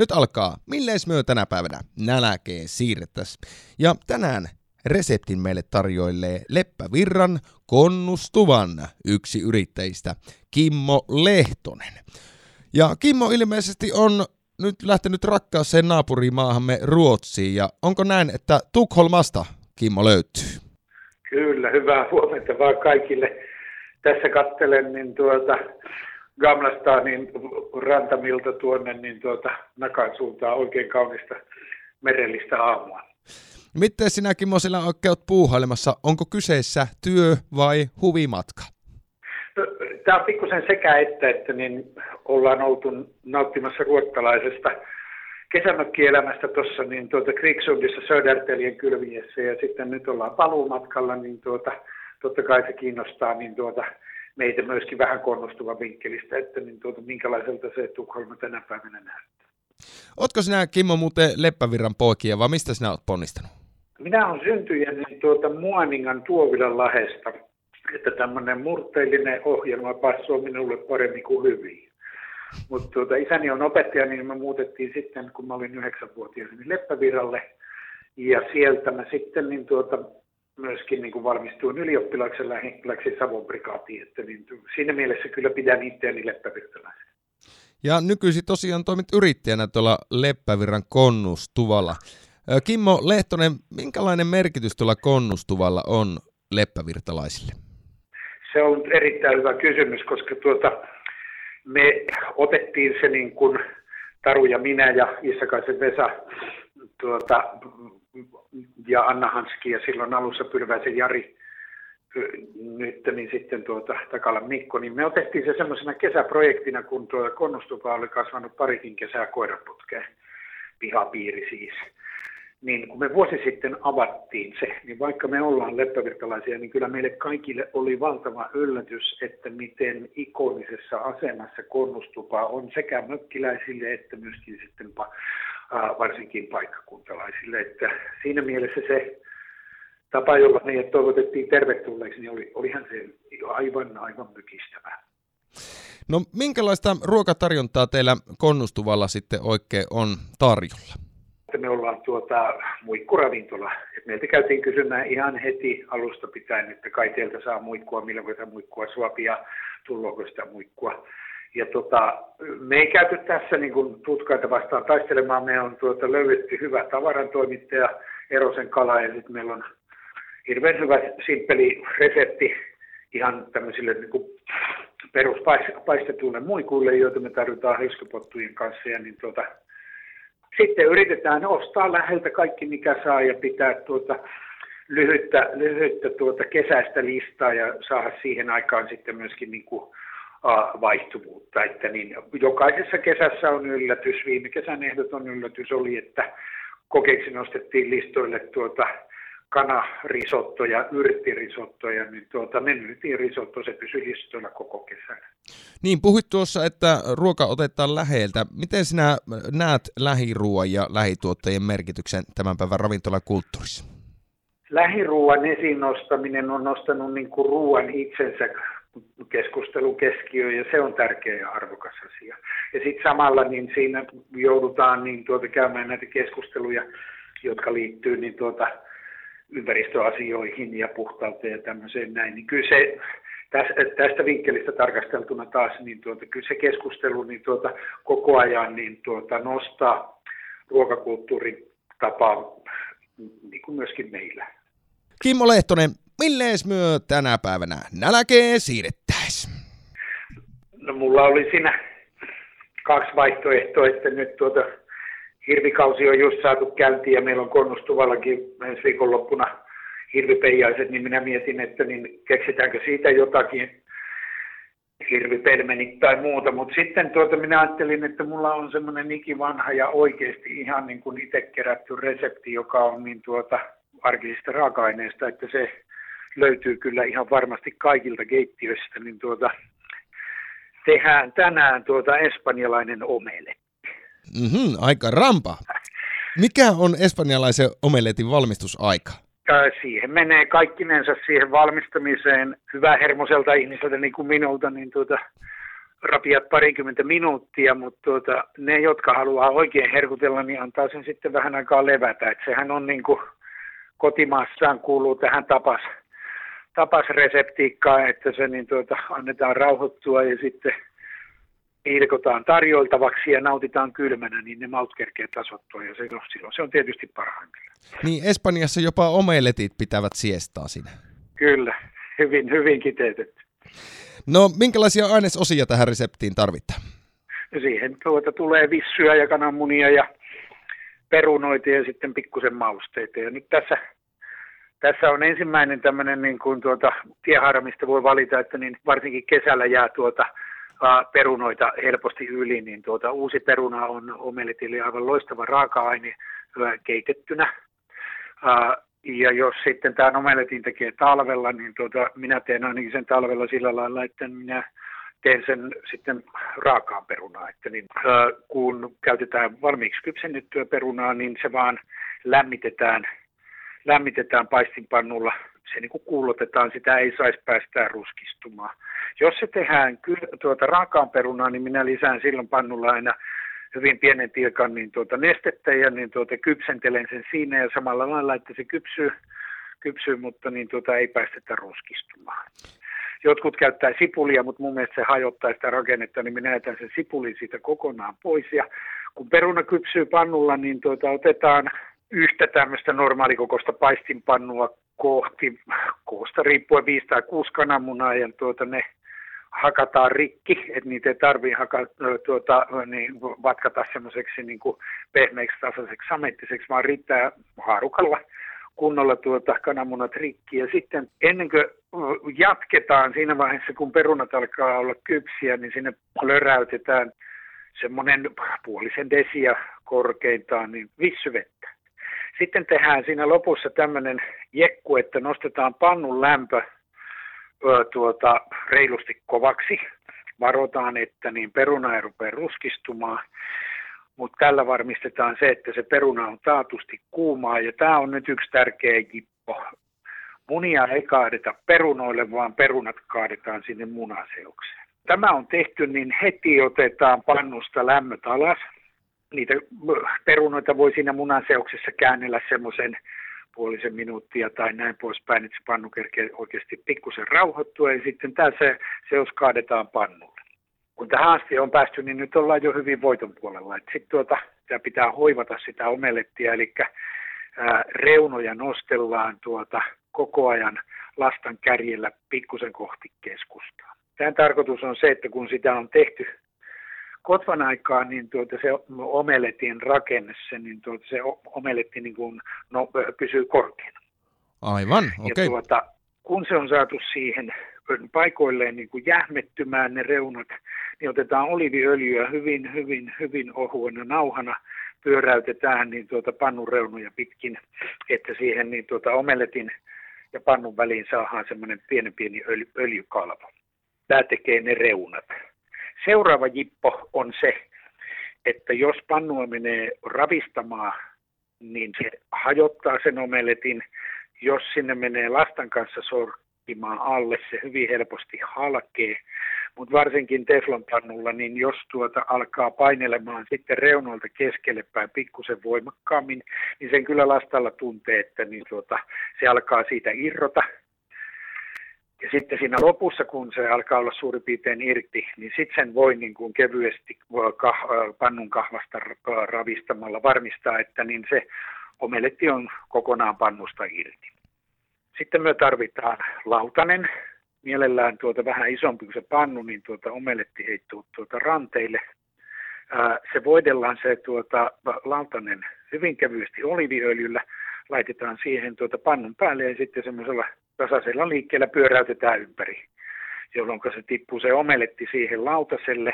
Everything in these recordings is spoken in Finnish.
Nyt alkaa, milleis myö tänä päivänä nälkeen siirrettäs. Ja tänään reseptin meille tarjoilee Leppävirran konnustuvan yksi yrittäjistä, Kimmo Lehtonen. Ja Kimmo ilmeisesti on nyt lähtenyt rakkaaseen naapurimaahamme Ruotsiin, ja onko näin, että Tukholmasta Kimmo löytyy? Kyllä, hyvää huomenta vaan kaikille. Tässä kattelen niin tuota, Gamlastanin rantamilta tuonne niin tuota, Nakan suuntaan oikein kaunista merellistä aamua. Miten sinä Kimmo siellä oikein puuhailemassa? Onko kyseessä työ vai huvimatka? No, Tämä on pikkusen sekä että, että niin ollaan oltu nauttimassa ruottalaisesta kesämökkielämästä tuossa niin tuota Kriksundissa Södertelien kylviessä ja sitten nyt ollaan paluumatkalla, niin tuota, totta kai se kiinnostaa niin tuota, meitä myöskin vähän konnustuva vinkkelistä, että niin tuota, minkälaiselta se Tukholma tänä päivänä näyttää. Ootko sinä Kimmo muuten Leppävirran poikia vai mistä sinä olet ponnistanut? Minä olen syntyjä niin tuota Muaningan Tuovilan lahesta, että tämmöinen murteellinen ohjelma passoo minulle paremmin kuin hyvin. Mutta tuota, isäni on opettaja, niin me muutettiin sitten, kun mä olin yhdeksänvuotias, niin Leppäviralle. Ja sieltä mä sitten niin tuota, myöskin niin kuin valmistuin ylioppilaaksi läksin Savon brigaatiin. Että niin, siinä mielessä kyllä pidän itseäni leppävirtalaisen. Ja nykyisin tosiaan toimit yrittäjänä tuolla Leppävirran konnustuvalla. Kimmo Lehtonen, minkälainen merkitys tuolla konnustuvalla on leppävirtalaisille? Se on erittäin hyvä kysymys, koska tuota, me otettiin se niin kuin Taru ja minä ja Issakaisen Vesa tuota, ja Anna Hanski ja silloin alussa Pylväisen Jari nyt niin sitten tuota, Takalan Mikko, niin me otettiin se semmoisena kesäprojektina, kun tuota konnustupa oli kasvanut parikin kesää koiraputkeen, pihapiiri siis. Niin kun me vuosi sitten avattiin se, niin vaikka me ollaan leppävirtalaisia, niin kyllä meille kaikille oli valtava yllätys, että miten ikonisessa asemassa konnustupa on sekä mökkiläisille että myöskin sitten varsinkin paikkakuntalaisille. Että siinä mielessä se tapa, jolla meidät toivotettiin tervetulleeksi, niin oli, olihan se aivan, aivan mykistävää. No minkälaista ruokatarjontaa teillä konnustuvalla sitten oikein on tarjolla? me ollaan tuota, muikkuravintola. Et meiltä käytiin kysymään ihan heti alusta pitäen, että kai teiltä saa muikkua, milloin sitä muikkua suopia, tulloako sitä muikkua. Ja tota, me ei käyty tässä niin kuin tutkaita vastaan taistelemaan. Me on tuota, löydetty hyvä tavarantoimittaja Erosen kala ja sitten meillä on hirveän hyvä simppeli resepti ihan tämmöisille niin kuin peruspaistetuille muikuille, joita me tarvitaan hiskopottujen kanssa. Ja niin tuota, sitten yritetään ostaa läheltä kaikki, mikä saa ja pitää tuota lyhyttä, lyhyttä tuota kesäistä listaa ja saada siihen aikaan sitten myöskin niin kuin, vaihtuvuutta. Että niin, jokaisessa kesässä on yllätys. Viime kesän ehdoton yllätys oli, että kokeeksi nostettiin listoille tuota kanarisotto ja yrttirisottoja, niin tuota, mennytin risotto, se pysyi listoilla koko kesän. Niin, puhuit tuossa, että ruoka otetaan läheltä. Miten sinä näet lähiruoan ja lähituottajien merkityksen tämän päivän ravintolakulttuurissa? Lähiruoan esiin nostaminen on nostanut niin kuin ruoan itsensä keskustelun keskiöön ja se on tärkeä ja arvokas asia. Ja sitten samalla niin siinä joudutaan niin tuota käymään näitä keskusteluja, jotka liittyy niin tuota, ympäristöasioihin ja puhtauteen ja tämmöiseen näin, niin kyllä se tästä vinkkelistä tarkasteltuna taas, niin tuota, kyllä se keskustelu niin tuota, koko ajan niin tuota, nostaa ruokakulttuurin tapaa niin kuin myöskin meillä. Kimmo Lehtonen, millees myö tänä päivänä nälkeen siirrettäis? No mulla oli siinä kaksi vaihtoehtoa, että nyt tuota hirvikausi on just saatu käyntiin ja meillä on Konnustuvallakin ensi viikonloppuna hirvipeijaiset, niin minä mietin, että niin keksitäänkö siitä jotakin hirvipelmenit tai muuta, mutta sitten tuota minä ajattelin, että mulla on semmoinen ikivanha ja oikeasti ihan niin kuin itse kerätty resepti, joka on niin tuota arkisista raaka-aineista, että se löytyy kyllä ihan varmasti kaikilta keittiöistä, niin tuota, tehdään tänään tuota espanjalainen omele. Mm-hmm, aika rampa. Mikä on espanjalaisen omeletin valmistusaika? Siihen menee kaikkinensa siihen valmistamiseen hyvää hermoselta ihmiseltä niin kuin minulta, niin tuota, rapiat parikymmentä minuuttia, mutta tuota, ne, jotka haluaa oikein herkutella, niin antaa sen sitten vähän aikaa levätä. Et sehän on niin kuin kotimaassaan kuuluu tähän tapas, tapasreseptiikkaan, että se niin tuota, annetaan rauhoittua ja sitten ilkotaan tarjoiltavaksi ja nautitaan kylmänä, niin ne maut kerkee tasottua ja se, no, silloin se on tietysti parhaimmillaan. Niin Espanjassa jopa omeletit pitävät siestaa sinä. Kyllä, hyvin, hyvin kiteytetty. No minkälaisia ainesosia tähän reseptiin tarvitaan? Siihen tuota, tulee vissyä ja kananmunia ja perunoita ja sitten pikkusen mausteita. Ja nyt tässä, tässä on ensimmäinen tämmöinen niin kuin tuota, tiehaara, mistä voi valita, että niin varsinkin kesällä jää tuota, perunoita helposti yli, niin tuota, uusi peruna on omeletille aivan loistava raaka-aine keitettynä. Ja jos sitten tämä omeletin tekee talvella, niin tuota, minä teen ainakin sen talvella sillä lailla, että minä teen sen sitten raakaan perunaa. Että niin, kun käytetään valmiiksi kypsennettyä perunaa, niin se vaan lämmitetään, lämmitetään paistinpannulla. Se niin kuin kuulotetaan, sitä ei saisi päästää ruskistumaan. Jos se tehdään tuota raakaan perunaa, niin minä lisään silloin pannulla aina hyvin pienen tilkan niin tuota nestettä ja niin tuota kypsentelen sen siinä ja samalla lailla, että se kypsyy, kypsyy mutta niin tuota ei päästetä ruskistumaan. Jotkut käyttää sipulia, mutta mun mielestä se hajottaa sitä rakennetta, niin minä jätän sen sipulin siitä kokonaan pois. Ja kun peruna kypsyy pannulla, niin tuota, otetaan yhtä tämmöistä normaalikokoista paistinpannua kohti, koosta riippuen 5 tai 6 kananmunaa ja tuota, ne hakataan rikki, että niitä ei tarvitse haka, tuota, niin, vatkata semmoiseksi niin pehmeäksi tasaiseksi samettiseksi, vaan riittää haarukalla kunnolla tuota kananmunat rikki. Ja sitten ennen kuin jatketaan siinä vaiheessa, kun perunat alkaa olla kypsiä, niin sinne löräytetään semmoinen puolisen desiä korkeintaan niin vissyvettä. Sitten tehdään siinä lopussa tämmöinen jekku, että nostetaan pannun lämpö ö, tuota, reilusti kovaksi. Varotaan, että niin peruna ei rupea ruskistumaan, mutta tällä varmistetaan se, että se peruna on taatusti kuumaa. Ja tämä on nyt yksi tärkeä jippo. Munia ei kaadeta perunoille, vaan perunat kaadetaan sinne munaseokseen. Tämä on tehty, niin heti otetaan pannusta lämmöt alas. Niitä perunoita voi siinä munaseoksessa käännellä semmoisen puolisen minuuttia tai näin poispäin, että se pannu kerkee oikeasti pikkusen rauhoittua ja sitten tämä se seos kaadetaan pannulle. Kun tähän asti on päästy, niin nyt ollaan jo hyvin voiton puolella. Sitten tuota, pitää hoivata sitä omelettia, eli ää, reunoja nostellaan tuota koko ajan lastan kärjellä pikkusen kohti keskustaa. Tämän tarkoitus on se, että kun sitä on tehty kotvan aikaan niin tuota se omeletin rakenne, se, niin tuota se omeletti niin kuin, no, pysyy korkeana. Aivan, okei. Okay. tuota, kun se on saatu siihen paikoilleen niin kuin jähmettymään ne reunat, niin otetaan oliviöljyä hyvin, hyvin, hyvin ohuena nauhana, pyöräytetään niin tuota pannun reunoja pitkin, että siihen niin tuota omeletin ja pannun väliin saadaan semmoinen pienen pieni öljy, öljykalvo. Tämä tekee ne reunat. Seuraava jippo on se, että jos pannua menee ravistamaan, niin se hajottaa sen omeletin. Jos sinne menee lastan kanssa sorkkimaan alle, se hyvin helposti halkee. Mutta varsinkin teflonpannulla, niin jos tuota alkaa painelemaan sitten reunoilta keskelle päin pikkusen voimakkaammin, niin sen kyllä lastalla tuntee, että niin tuota, se alkaa siitä irrota ja sitten siinä lopussa, kun se alkaa olla suurin piirtein irti, niin sitten sen voi niin kuin kevyesti kah, pannun kahvasta ravistamalla varmistaa, että niin se omeletti on kokonaan pannusta irti. Sitten me tarvitaan lautanen, mielellään tuota vähän isompi kuin se pannu, niin tuota omeletti heittuu tuota ranteille. se voidellaan se tuota lautanen hyvin kevyesti oliviöljyllä, laitetaan siihen tuota pannun päälle ja sitten semmoisella tasaisella liikkeellä pyöräytetään ympäri, jolloin se tippuu se omeletti siihen lautaselle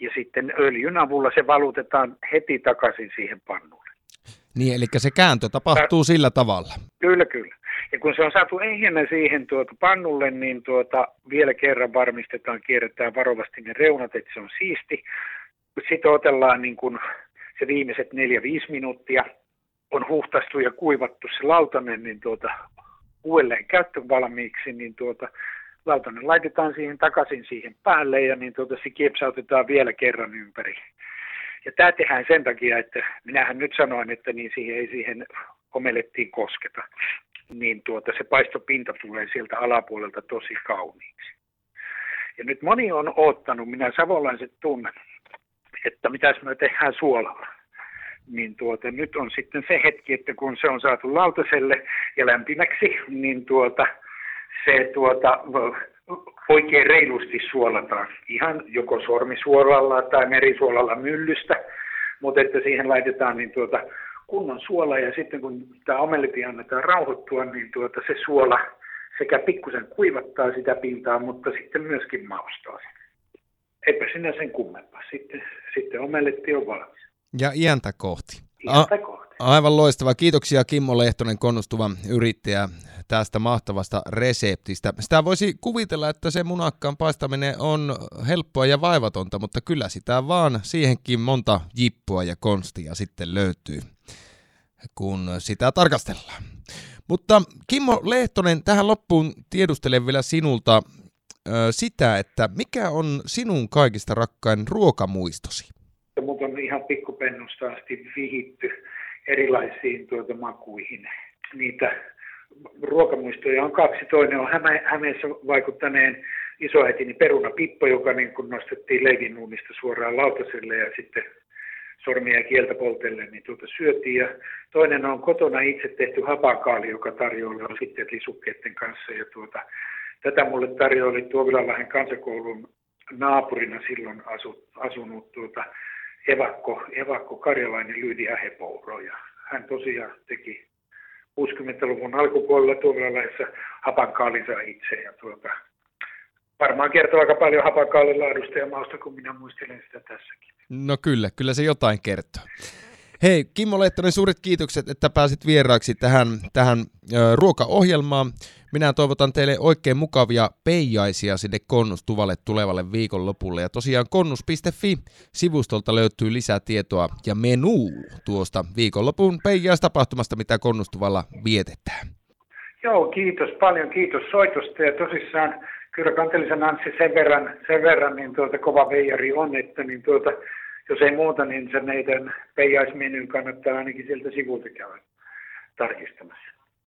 ja sitten öljyn avulla se valutetaan heti takaisin siihen pannulle. Niin, eli se kääntö tapahtuu Tää, sillä tavalla. Kyllä, kyllä. Ja kun se on saatu ehjänä siihen tuota pannulle, niin tuota, vielä kerran varmistetaan, kierretään varovasti ne reunat, että se on siisti. Sitten otellaan niin kuin se viimeiset 4-5 minuuttia, on huhtastu ja kuivattu se lautanen, niin tuota, uudelleen käyttövalmiiksi, niin tuota, lautanen laitetaan siihen takaisin siihen päälle ja niin tuota, se kiepsautetaan vielä kerran ympäri. Ja tämä tehdään sen takia, että minähän nyt sanoin, että niin siihen ei siihen omelettiin kosketa. Niin tuota, se paistopinta tulee sieltä alapuolelta tosi kauniiksi. Ja nyt moni on ottanut, minä savolaiset tunnen, että mitäs me tehdään suolalla. Niin tuota, nyt on sitten se hetki, että kun se on saatu lautaselle ja lämpimäksi, niin tuota, se tuota, oikein reilusti suolataan. Ihan joko sormisuolalla tai merisuolalla myllystä, mutta että siihen laitetaan niin tuota, kunnon suola ja sitten kun tämä omeletti annetaan rauhoittua, niin tuota, se suola sekä pikkusen kuivattaa sitä pintaa, mutta sitten myöskin maustaa sen. Eipä sinä sen kummempaa. Sitten, sitten omeletti on valmis. Ja iäntä kohti. Iäntä kohti. Aivan loistava. Kiitoksia Kimmo Lehtonen, konnustuva yrittäjä, tästä mahtavasta reseptistä. Sitä voisi kuvitella, että se munakkaan paistaminen on helppoa ja vaivatonta, mutta kyllä sitä vaan siihenkin monta jippua ja konstia sitten löytyy, kun sitä tarkastellaan. Mutta Kimmo Lehtonen, tähän loppuun tiedustelen vielä sinulta ö, sitä, että mikä on sinun kaikista rakkain ruokamuistosi? Mut on ihan pikkupennusta asti vihitty erilaisiin tuota makuihin. Niitä ruokamuistoja on kaksi. Toinen on Häme, Hämeessä vaikuttaneen isoäitini perunapippo, joka niin kun nostettiin leivinuunista suoraan lautaselle ja sitten sormia ja kieltä poltelle, niin tuota syötiin. Ja toinen on kotona itse tehty hapakaali, joka tarjoilla sitten lisukkeiden kanssa. Ja tuota, tätä mulle tarjoili Tuovilalahden kansakoulun naapurina silloin asu, asunut tuota, evakko, evakko karjalainen Lyydi Ähepouro. Ja hän tosiaan teki 60-luvun alkupuolella Tuovilalahdessa hapankaalinsa itse. Ja tuota, varmaan kertoo aika paljon hapankaalin laadusta ja mausta, kun minä muistelen sitä tässäkin. No kyllä, kyllä se jotain kertoo. Hei, Kimmo Lehtonen, suuret kiitokset, että pääsit vieraaksi tähän, tähän ruokaohjelmaan. Minä toivotan teille oikein mukavia peijaisia sinne Konnustuvalle tulevalle viikonlopulle. Ja tosiaan konnus.fi-sivustolta löytyy lisää tietoa ja menu tuosta viikonlopun peijaistapahtumasta, mitä Konnustuvalla vietetään. Joo, kiitos paljon, kiitos soitosta ja tosissaan kyllä Kantelisen Anssi sen verran, sen verran niin tuota, kova veijari on, että niin tuota, jos ei muuta, niin se meidän peijaismenyn kannattaa ainakin sieltä sivulta käydä tarkistamassa.